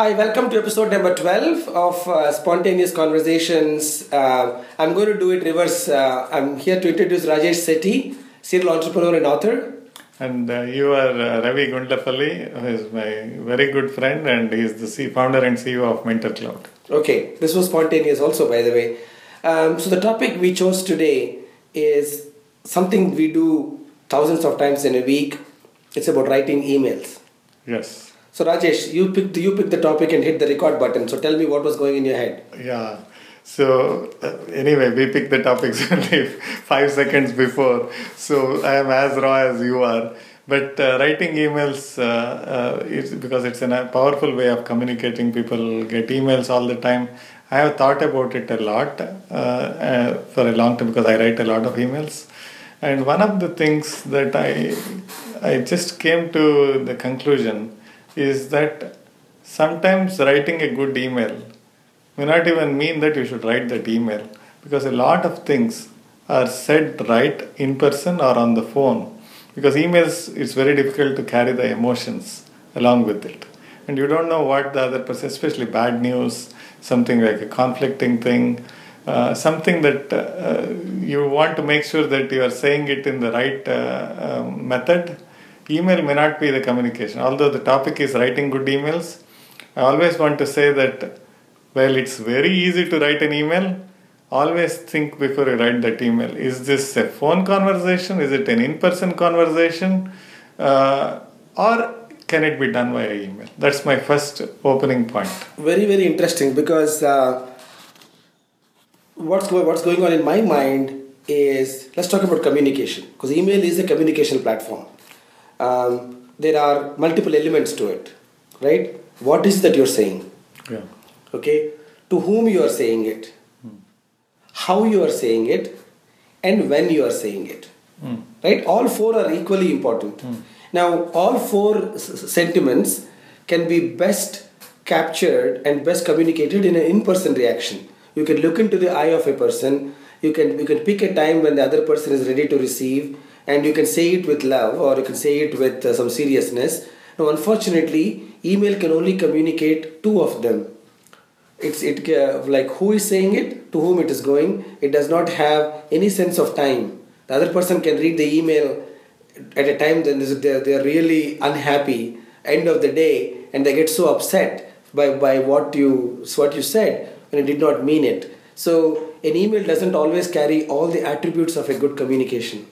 Hi, welcome to episode number 12 of uh, Spontaneous Conversations. Uh, I'm going to do it reverse. Uh, I'm here to introduce Rajesh Setty, serial entrepreneur and author. And uh, you are uh, Ravi Gundlapalli, who is my very good friend, and he is the C- founder and CEO of Mentor Cloud. Okay, this was spontaneous also, by the way. Um, so, the topic we chose today is something we do thousands of times in a week. It's about writing emails. Yes. So Rajesh, you picked you picked the topic and hit the record button. So tell me what was going in your head. Yeah. So uh, anyway, we picked the topics only five seconds before. So I am as raw as you are. But uh, writing emails uh, uh, is because it's a powerful way of communicating. People get emails all the time. I have thought about it a lot uh, uh, for a long time because I write a lot of emails. And one of the things that I I just came to the conclusion is that sometimes writing a good email may not even mean that you should write that email because a lot of things are said right in person or on the phone because emails it's very difficult to carry the emotions along with it. And you don't know what the other person especially bad news something like a conflicting thing uh, something that uh, you want to make sure that you are saying it in the right uh, um, method email may not be the communication. Although the topic is writing good emails, I always want to say that, well, it's very easy to write an email. Always think before you write that email. Is this a phone conversation? Is it an in person conversation? Uh, or can it be done via email? That's my first opening point. Very, very interesting because uh, what's, go- what's going on in my mind is let's talk about communication because email is a communication platform um, there are multiple elements to it, right? What is that you're saying? Yeah. Okay. To whom you are saying it, mm. how you are saying it, and when you are saying it. Mm. Right? All four are equally important. Mm. Now, all four s- sentiments can be best captured and best communicated in an in-person reaction. You can look into the eye of a person. You can you can pick a time when the other person is ready to receive and you can say it with love or you can say it with uh, some seriousness. Now, unfortunately, email can only communicate two of them. It's it uh, like who is saying it, to whom it is going. It does not have any sense of time. The other person can read the email at a time then they're, they're really unhappy end of the day and they get so upset by, by what you what you said when you did not mean it so an email doesn't always carry all the attributes of a good communication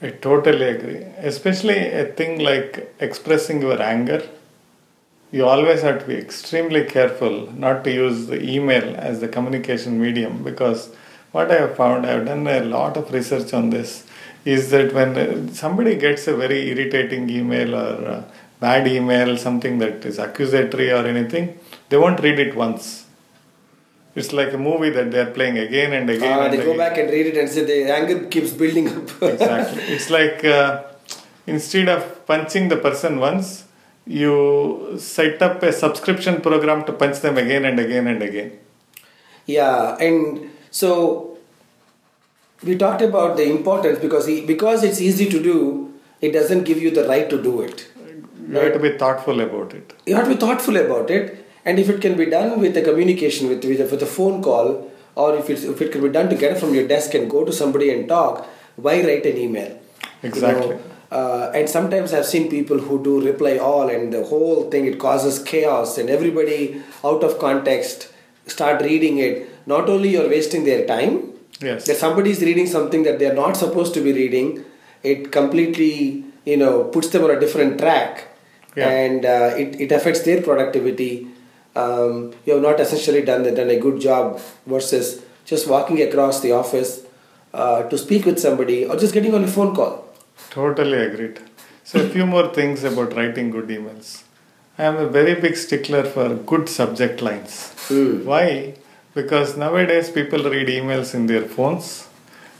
I totally agree. Especially a thing like expressing your anger. You always have to be extremely careful not to use the email as the communication medium because what I have found, I have done a lot of research on this, is that when somebody gets a very irritating email or bad email, something that is accusatory or anything, they won't read it once it's like a movie that they're playing again and again. Uh, and they again. go back and read it and say the anger keeps building up. exactly. It's like uh, instead of punching the person once, you set up a subscription program to punch them again and again and again. Yeah, and so we talked about the importance because because it's easy to do, it doesn't give you the right to do it. You right? have to be thoughtful about it. You have to be thoughtful about it and if it can be done with a communication with with a, with a phone call or if, it's, if it can be done to get it from your desk and go to somebody and talk why write an email? Exactly. You know? uh, and sometimes i've seen people who do reply all and the whole thing it causes chaos and everybody out of context start reading it. Not only you're wasting their time yes. that somebody is reading something that they're not supposed to be reading it completely you know puts them on a different track. Yeah. and uh, it, it affects their productivity um, you have not essentially done, done a good job versus just walking across the office uh, to speak with somebody or just getting on a phone call. Totally agreed. So, a few more things about writing good emails. I am a very big stickler for good subject lines. Mm. Why? Because nowadays people read emails in their phones,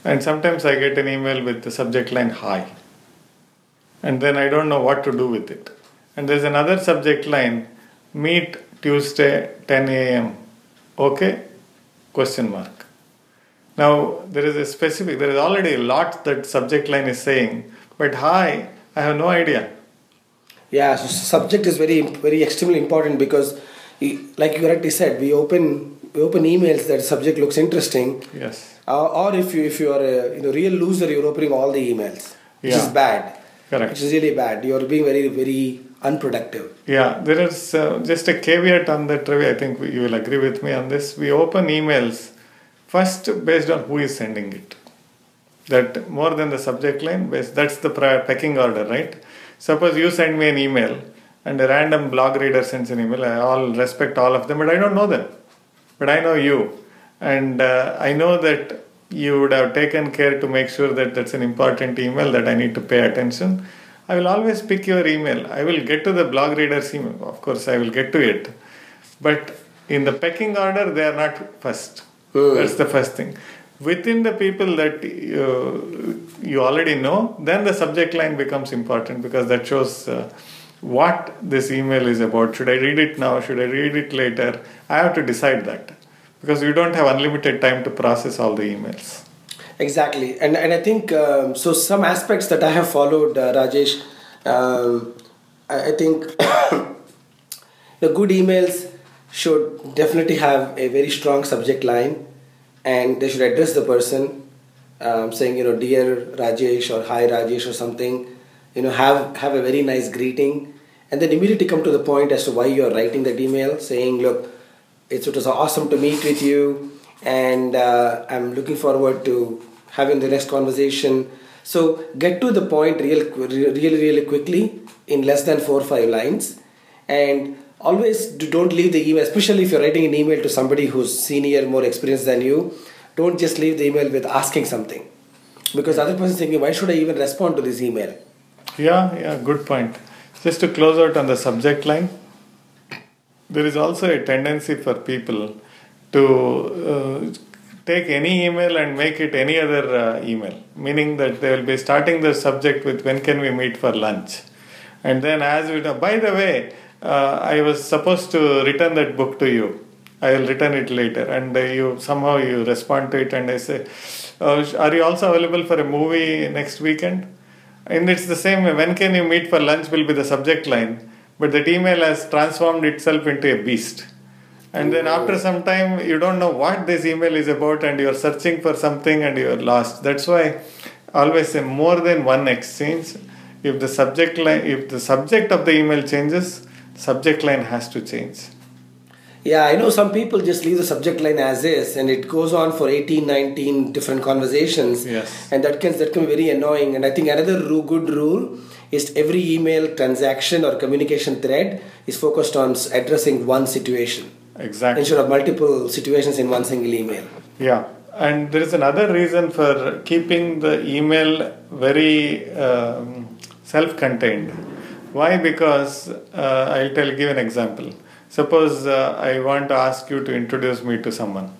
and sometimes I get an email with the subject line hi, and then I don't know what to do with it. And there's another subject line meet Tuesday 10 a.m. Okay? Question mark. Now there is a specific. There is already a lot that subject line is saying, but hi, I have no idea. Yeah, so subject is very very extremely important because like you correctly said, we open we open emails that subject looks interesting, Yes. uh, or if you if you are a you know real loser, you're opening all the emails, which is bad. Correct. Which is really bad. You're being very very unproductive. Yeah, there is uh, just a caveat on that, Ravi. I think you will agree with me on this. We open emails first based on who is sending it. That more than the subject line, based, that's the prior pecking order, right? Suppose you send me an email and a random blog reader sends an email. I all respect all of them, but I don't know them. But I know you, and uh, I know that you would have taken care to make sure that that's an important email that I need to pay attention. I will always pick your email. I will get to the blog reader's email. Of course, I will get to it. But in the pecking order, they are not first. Hmm. That's the first thing. Within the people that you, you already know, then the subject line becomes important because that shows uh, what this email is about. Should I read it now? Should I read it later? I have to decide that because you don't have unlimited time to process all the emails. Exactly, and and I think um, so. Some aspects that I have followed, uh, Rajesh. Um, I, I think the good emails should definitely have a very strong subject line, and they should address the person, um, saying you know, dear Rajesh or hi Rajesh or something. You know, have have a very nice greeting, and then immediately come to the point as to why you are writing that email, saying, look, it's, it was awesome to meet with you and uh, i'm looking forward to having the next conversation. So get to the point real really really quickly in less than four or five lines. And always do- don't leave the email especially if you're writing an email to somebody who's senior more experienced than you don't just leave the email with asking something. Because other person thinking why should i even respond to this email? Yeah, yeah, good point. Just to close out on the subject line, there is also a tendency for people to uh, take any email and make it any other uh, email, meaning that they will be starting the subject with when can we meet for lunch. And then, as we know, by the way, uh, I was supposed to return that book to you. I will return it later, and uh, you somehow you respond to it, and I say, uh, "Are you also available for a movie next weekend?" And it's the same way. When can you meet for lunch will be the subject line, but that email has transformed itself into a beast. And then oh. after some time, you don't know what this email is about, and you're searching for something and you're lost. That's why I always say more than one exchange. If the subject line, if the subject of the email changes, subject line has to change. Yeah, I know some people just leave the subject line as is and it goes on for 18, 19 different conversations. Yes. And that can, that can be very annoying. And I think another good rule is every email transaction or communication thread is focused on addressing one situation Exactly. instead of multiple situations in one single email. Yeah, and there is another reason for keeping the email very um, self-contained. Why? Because uh, I'll tell give an example. Suppose uh, I want to ask you to introduce me to someone.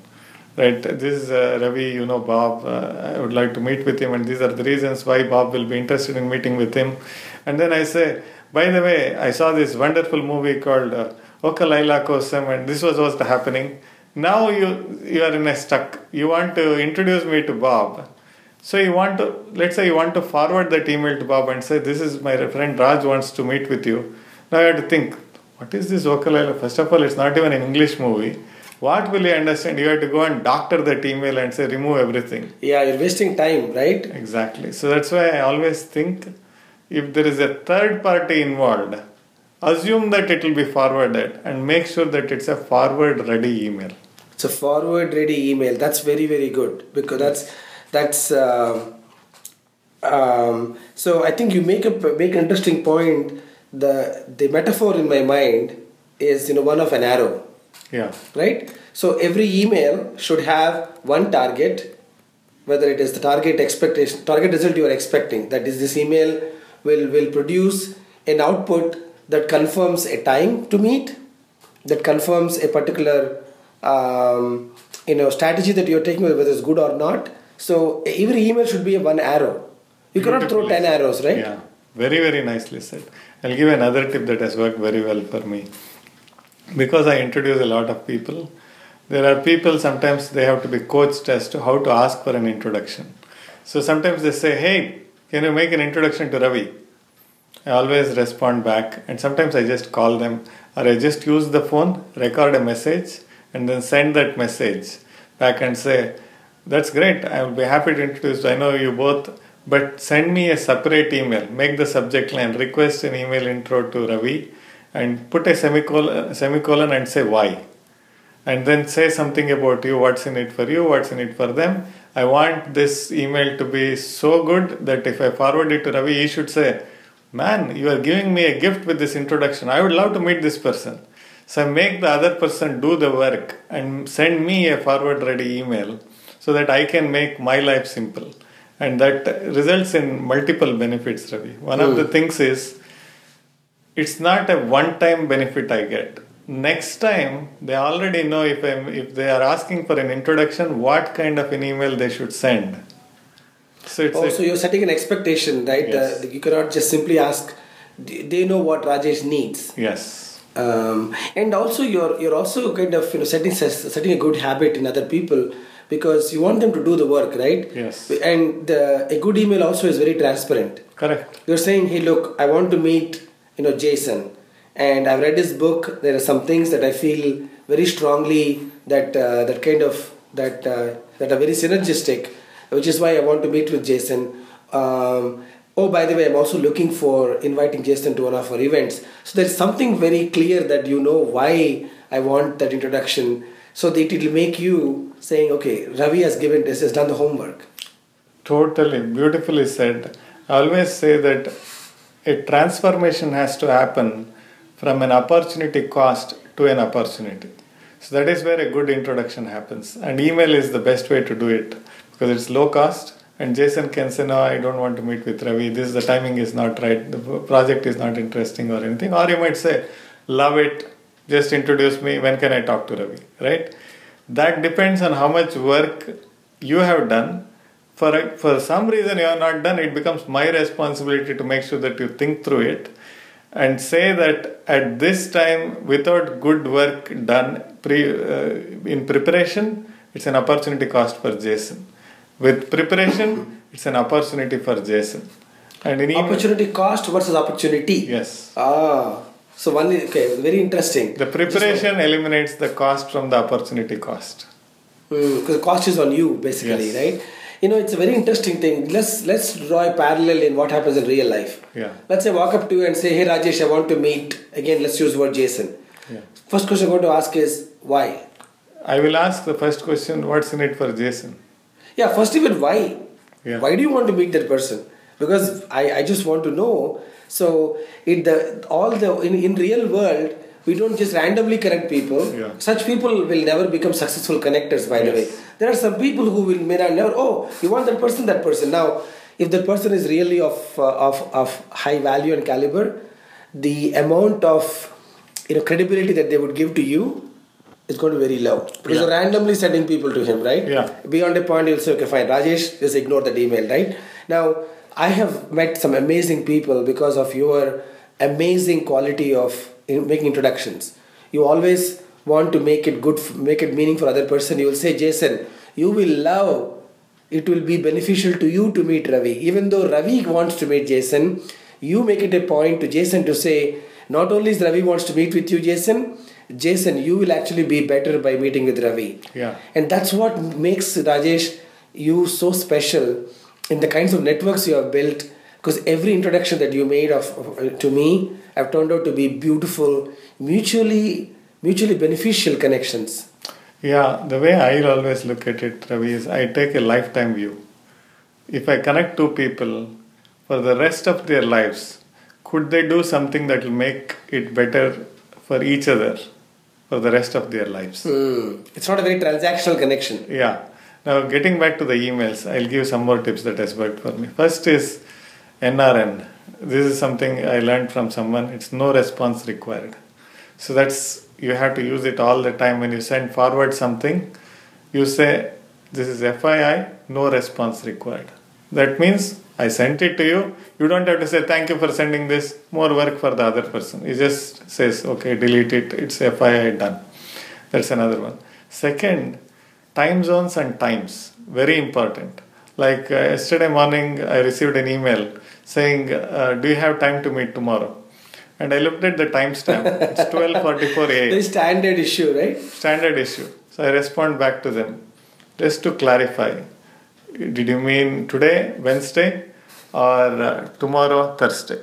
Right, this is uh, Ravi, you know Bob. Uh, I would like to meet with him, and these are the reasons why Bob will be interested in meeting with him. And then I say, by the way, I saw this wonderful movie called Kosam, and this was what's the happening. Now you you are in a stuck. You want to introduce me to Bob. So you want to let's say you want to forward that email to Bob and say this is my friend Raj wants to meet with you. Now you have to think, what is this Oka Laila? First of all, it's not even an English movie. What will he understand? You have to go and doctor that email and say remove everything. Yeah, you're wasting time, right? Exactly. So that's why I always think if there is a third party involved, assume that it will be forwarded and make sure that it's a forward ready email. It's a forward ready email. That's very very good because that's that's. Um, um, so I think you make a make an interesting point. The the metaphor in my mind is you know one of an arrow, Yeah. right? So every email should have one target, whether it is the target expectation, target result you are expecting. That is, this email will will produce an output that confirms a time to meet, that confirms a particular um, you know strategy that you're taking, whether it's good or not. So every email should be a one arrow. You cannot throw ten arrows, right? Yeah, very, very nicely said. I'll give another tip that has worked very well for me. Because I introduce a lot of people, there are people sometimes they have to be coached as to how to ask for an introduction. So sometimes they say, Hey, can you make an introduction to Ravi? I always respond back, and sometimes I just call them, or I just use the phone, record a message, and then send that message back and say, That's great, I will be happy to introduce. I know you both, but send me a separate email. Make the subject line request an email intro to Ravi and put a semicolon, semicolon and say why. And then say something about you, what's in it for you, what's in it for them. I want this email to be so good that if I forward it to Ravi, he should say, Man, you are giving me a gift with this introduction. I would love to meet this person. So make the other person do the work and send me a forward ready email so that I can make my life simple. And that results in multiple benefits, Ravi. One mm. of the hmm. things is it's not a one time benefit I get. Next time they already know if I'm if they are asking for an introduction, what kind of an email they should send so it's also, you're setting an expectation, right? Yes. Uh, you cannot just simply ask. They know what Rajesh needs. Yes. Um, and also, you're you're also kind of you know setting setting a good habit in other people because you want them to do the work, right? Yes. And the, a good email also is very transparent. Correct. You're saying, hey, look, I want to meet you know Jason, and I've read his book. There are some things that I feel very strongly that uh, that kind of that uh, that are very synergistic which is why I want to meet with Jason. Um, oh, by the way, I'm also looking for inviting Jason to one of our events. So there's something very clear that you know why I want that introduction. So that it will make you saying, okay, Ravi has given this, has done the homework. Totally, beautifully said. I always say that a transformation has to happen from an opportunity cost to an opportunity. So that is where a good introduction happens. And email is the best way to do it because it's low cost and Jason can say, No, I don't want to meet with Ravi. This the timing is not right. The project is not interesting or anything. Or you might say, Love it. Just introduce me. When can I talk to Ravi? Right? That depends on how much work you have done. For, for some reason you have not done, it becomes my responsibility to make sure that you think through it and say that at this time, without good work done pre, uh, in preparation, it's an opportunity cost for Jason with preparation, it's an opportunity for Jason. And in opportunity cost versus opportunity. Yes. Ah. So one okay, very interesting. The preparation eliminates the cost from the opportunity cost. Because mm, cost is on you basically, yes. right? You know, it's a very interesting thing. Let's let's draw a parallel in what happens in real life. Yeah. Let's say walk up to you and say, Hey Rajesh, I want to meet again, let's use the word Jason. Yeah. First question I'm going to ask is why? I will ask the first question, what's in it for Jason? Yeah, first even why? Yeah. Why do you want to meet that person? Because I, I just want to know. So it the all the in, in real world we don't just randomly connect people. Yeah. Such people will never become successful connectors. By yes. the way, there are some people who will may not never. Oh, you want that person, that person. Now, if that person is really of uh, of of high value and caliber, the amount of you know credibility that they would give to you is going to be very low because yeah. you're randomly sending people to him, right? Yeah. Beyond a point, you'll say, okay, fine, Rajesh, just ignore that email, right? Now, I have met some amazing people because of your amazing quality of making introductions. You always want to make it good, make it meaning for other person. You will say, Jason, you will love. It will be beneficial to you to meet Ravi. Even though Ravi wants to meet Jason, you make it a point to Jason to say, not only is Ravi wants to meet with you, Jason, Jason, you will actually be better by meeting with Ravi. Yeah. And that's what makes Rajesh you so special in the kinds of networks you have built. Because every introduction that you made of, of uh, to me have turned out to be beautiful, mutually mutually beneficial connections. Yeah, the way I always look at it, Ravi, is I take a lifetime view. If I connect two people for the rest of their lives, could they do something that will make it better for each other for the rest of their lives. Mm. It's not a very transactional connection. Yeah. Now, getting back to the emails, I'll give some more tips that has worked for me. First is NRN. This is something I learned from someone. It's no response required. So that's you have to use it all the time when you send forward something. You say this is FYI, no response required. That means I sent it to you. You don't have to say thank you for sending this. More work for the other person. He just says okay, delete it. It's FYI done. That's another one. Second, time zones and times very important. Like uh, yesterday morning, I received an email saying, uh, "Do you have time to meet tomorrow?" And I looked at the timestamp. It's 12:44 a.m. The standard issue, right? Standard issue. So I respond back to them, just to clarify. Did you mean today, Wednesday, or uh, tomorrow, Thursday?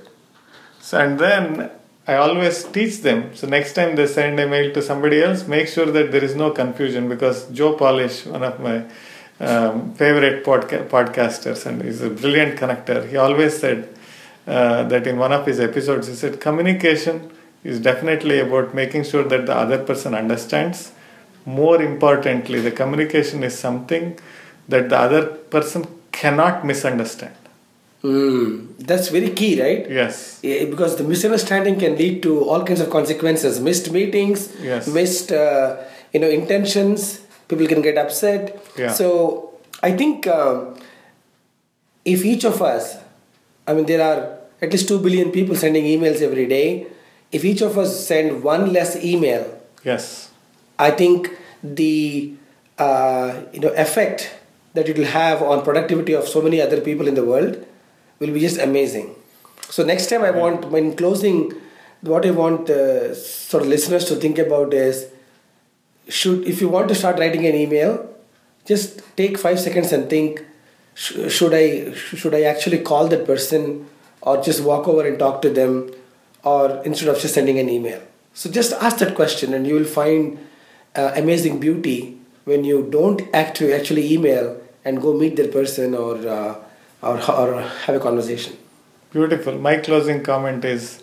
So and then I always teach them. So next time they send a mail to somebody else, make sure that there is no confusion because Joe Polish, one of my um, favorite podca- podcasters, and he's a brilliant connector. He always said uh, that in one of his episodes, he said communication is definitely about making sure that the other person understands. More importantly, the communication is something that the other person cannot misunderstand. Mm, that's very key, right? Yes. Because the misunderstanding can lead to all kinds of consequences missed meetings Yes. missed uh, you know intentions people can get upset Yeah. so i think um, if each of us i mean there are at least 2 billion people sending emails every day if each of us send one less email Yes. I think the uh, you know effect that it will have on productivity of so many other people in the world will be just amazing. So next time I want when closing, what I want uh, sort of listeners to think about is should if you want to start writing an email, just take five seconds and think sh- should I should I actually call that person or just walk over and talk to them or instead of just sending an email. So just ask that question and you will find uh, amazing beauty when you don't actually actually email and go meet that person or uh, or, or have a conversation. Beautiful. My closing comment is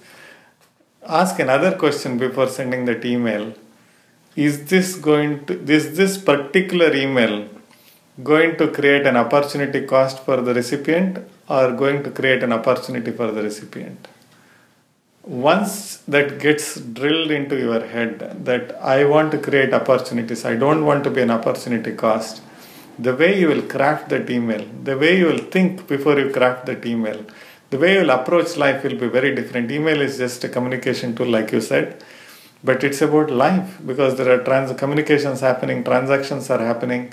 ask another question before sending that email. Is this going to is this particular email going to create an opportunity cost for the recipient or going to create an opportunity for the recipient? Once that gets drilled into your head that I want to create opportunities, I don't want to be an opportunity cost, the way you will craft that email, the way you will think before you craft that email, the way you will approach life will be very different. Email is just a communication tool, like you said, but it's about life because there are trans communications happening, transactions are happening.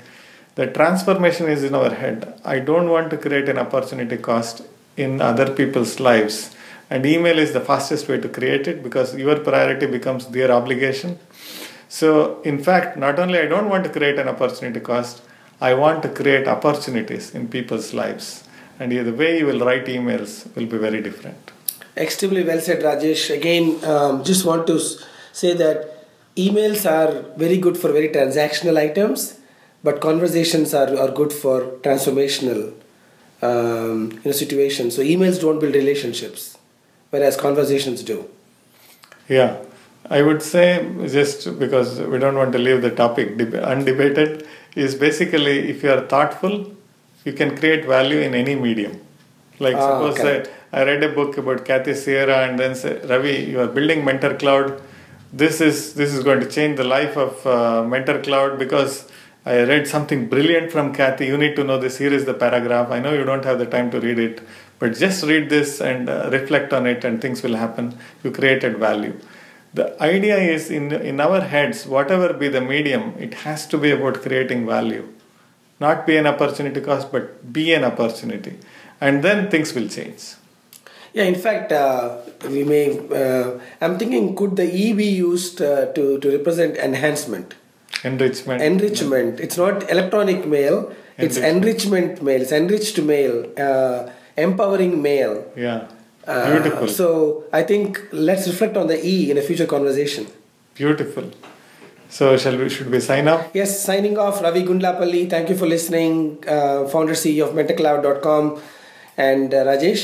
The transformation is in our head. I don't want to create an opportunity cost in other people's lives. And email is the fastest way to create it because your priority becomes their obligation. So, in fact, not only I don't want to create an opportunity cost, I want to create opportunities in people's lives. And the way you will write emails will be very different. Extremely well said, Rajesh. Again, um, just want to say that emails are very good for very transactional items, but conversations are, are good for transformational um, you know, situations. So emails don't build relationships, whereas conversations do. Yeah, I would say just because we don't want to leave the topic deb- undebated, is basically if you are thoughtful, you can create value in any medium. Like Ah, suppose correct. I, I read a book about Kathy Sierra and then say, Ravi, you are building Mentor Cloud. This is this is going to change the life of uh, Mentor Cloud because I read something brilliant from Kathy. You need to know this. Here is the paragraph. I know you don't have the time to read it, but just read this and uh, reflect on it, and things will happen. You created value. The idea is in in our heads, whatever be the medium, it has to be about creating value, not be an opportunity cost, but be an opportunity, and then things will change. Yeah, in fact, uh, we may. Uh, I'm thinking, could the E be used uh, to to represent enhancement? Enrichment. enrichment it's not electronic mail it's Enrichment. enrichment mail it's enriched mail uh, empowering mail Yeah. Uh, Beautiful. so i think let's reflect on the e in a future conversation Beautiful. So shall we? Should we sign off? yes signing off ravi gundlapalli thank you for listening uh, founder ceo of mentorcloud.com and uh, rajesh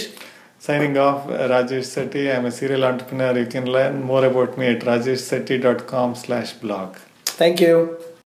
Signing off, uh, Rajesh Setty. I'm a serial entrepreneur. You can learn more about me at rajeshsetty.com slash blog. thank you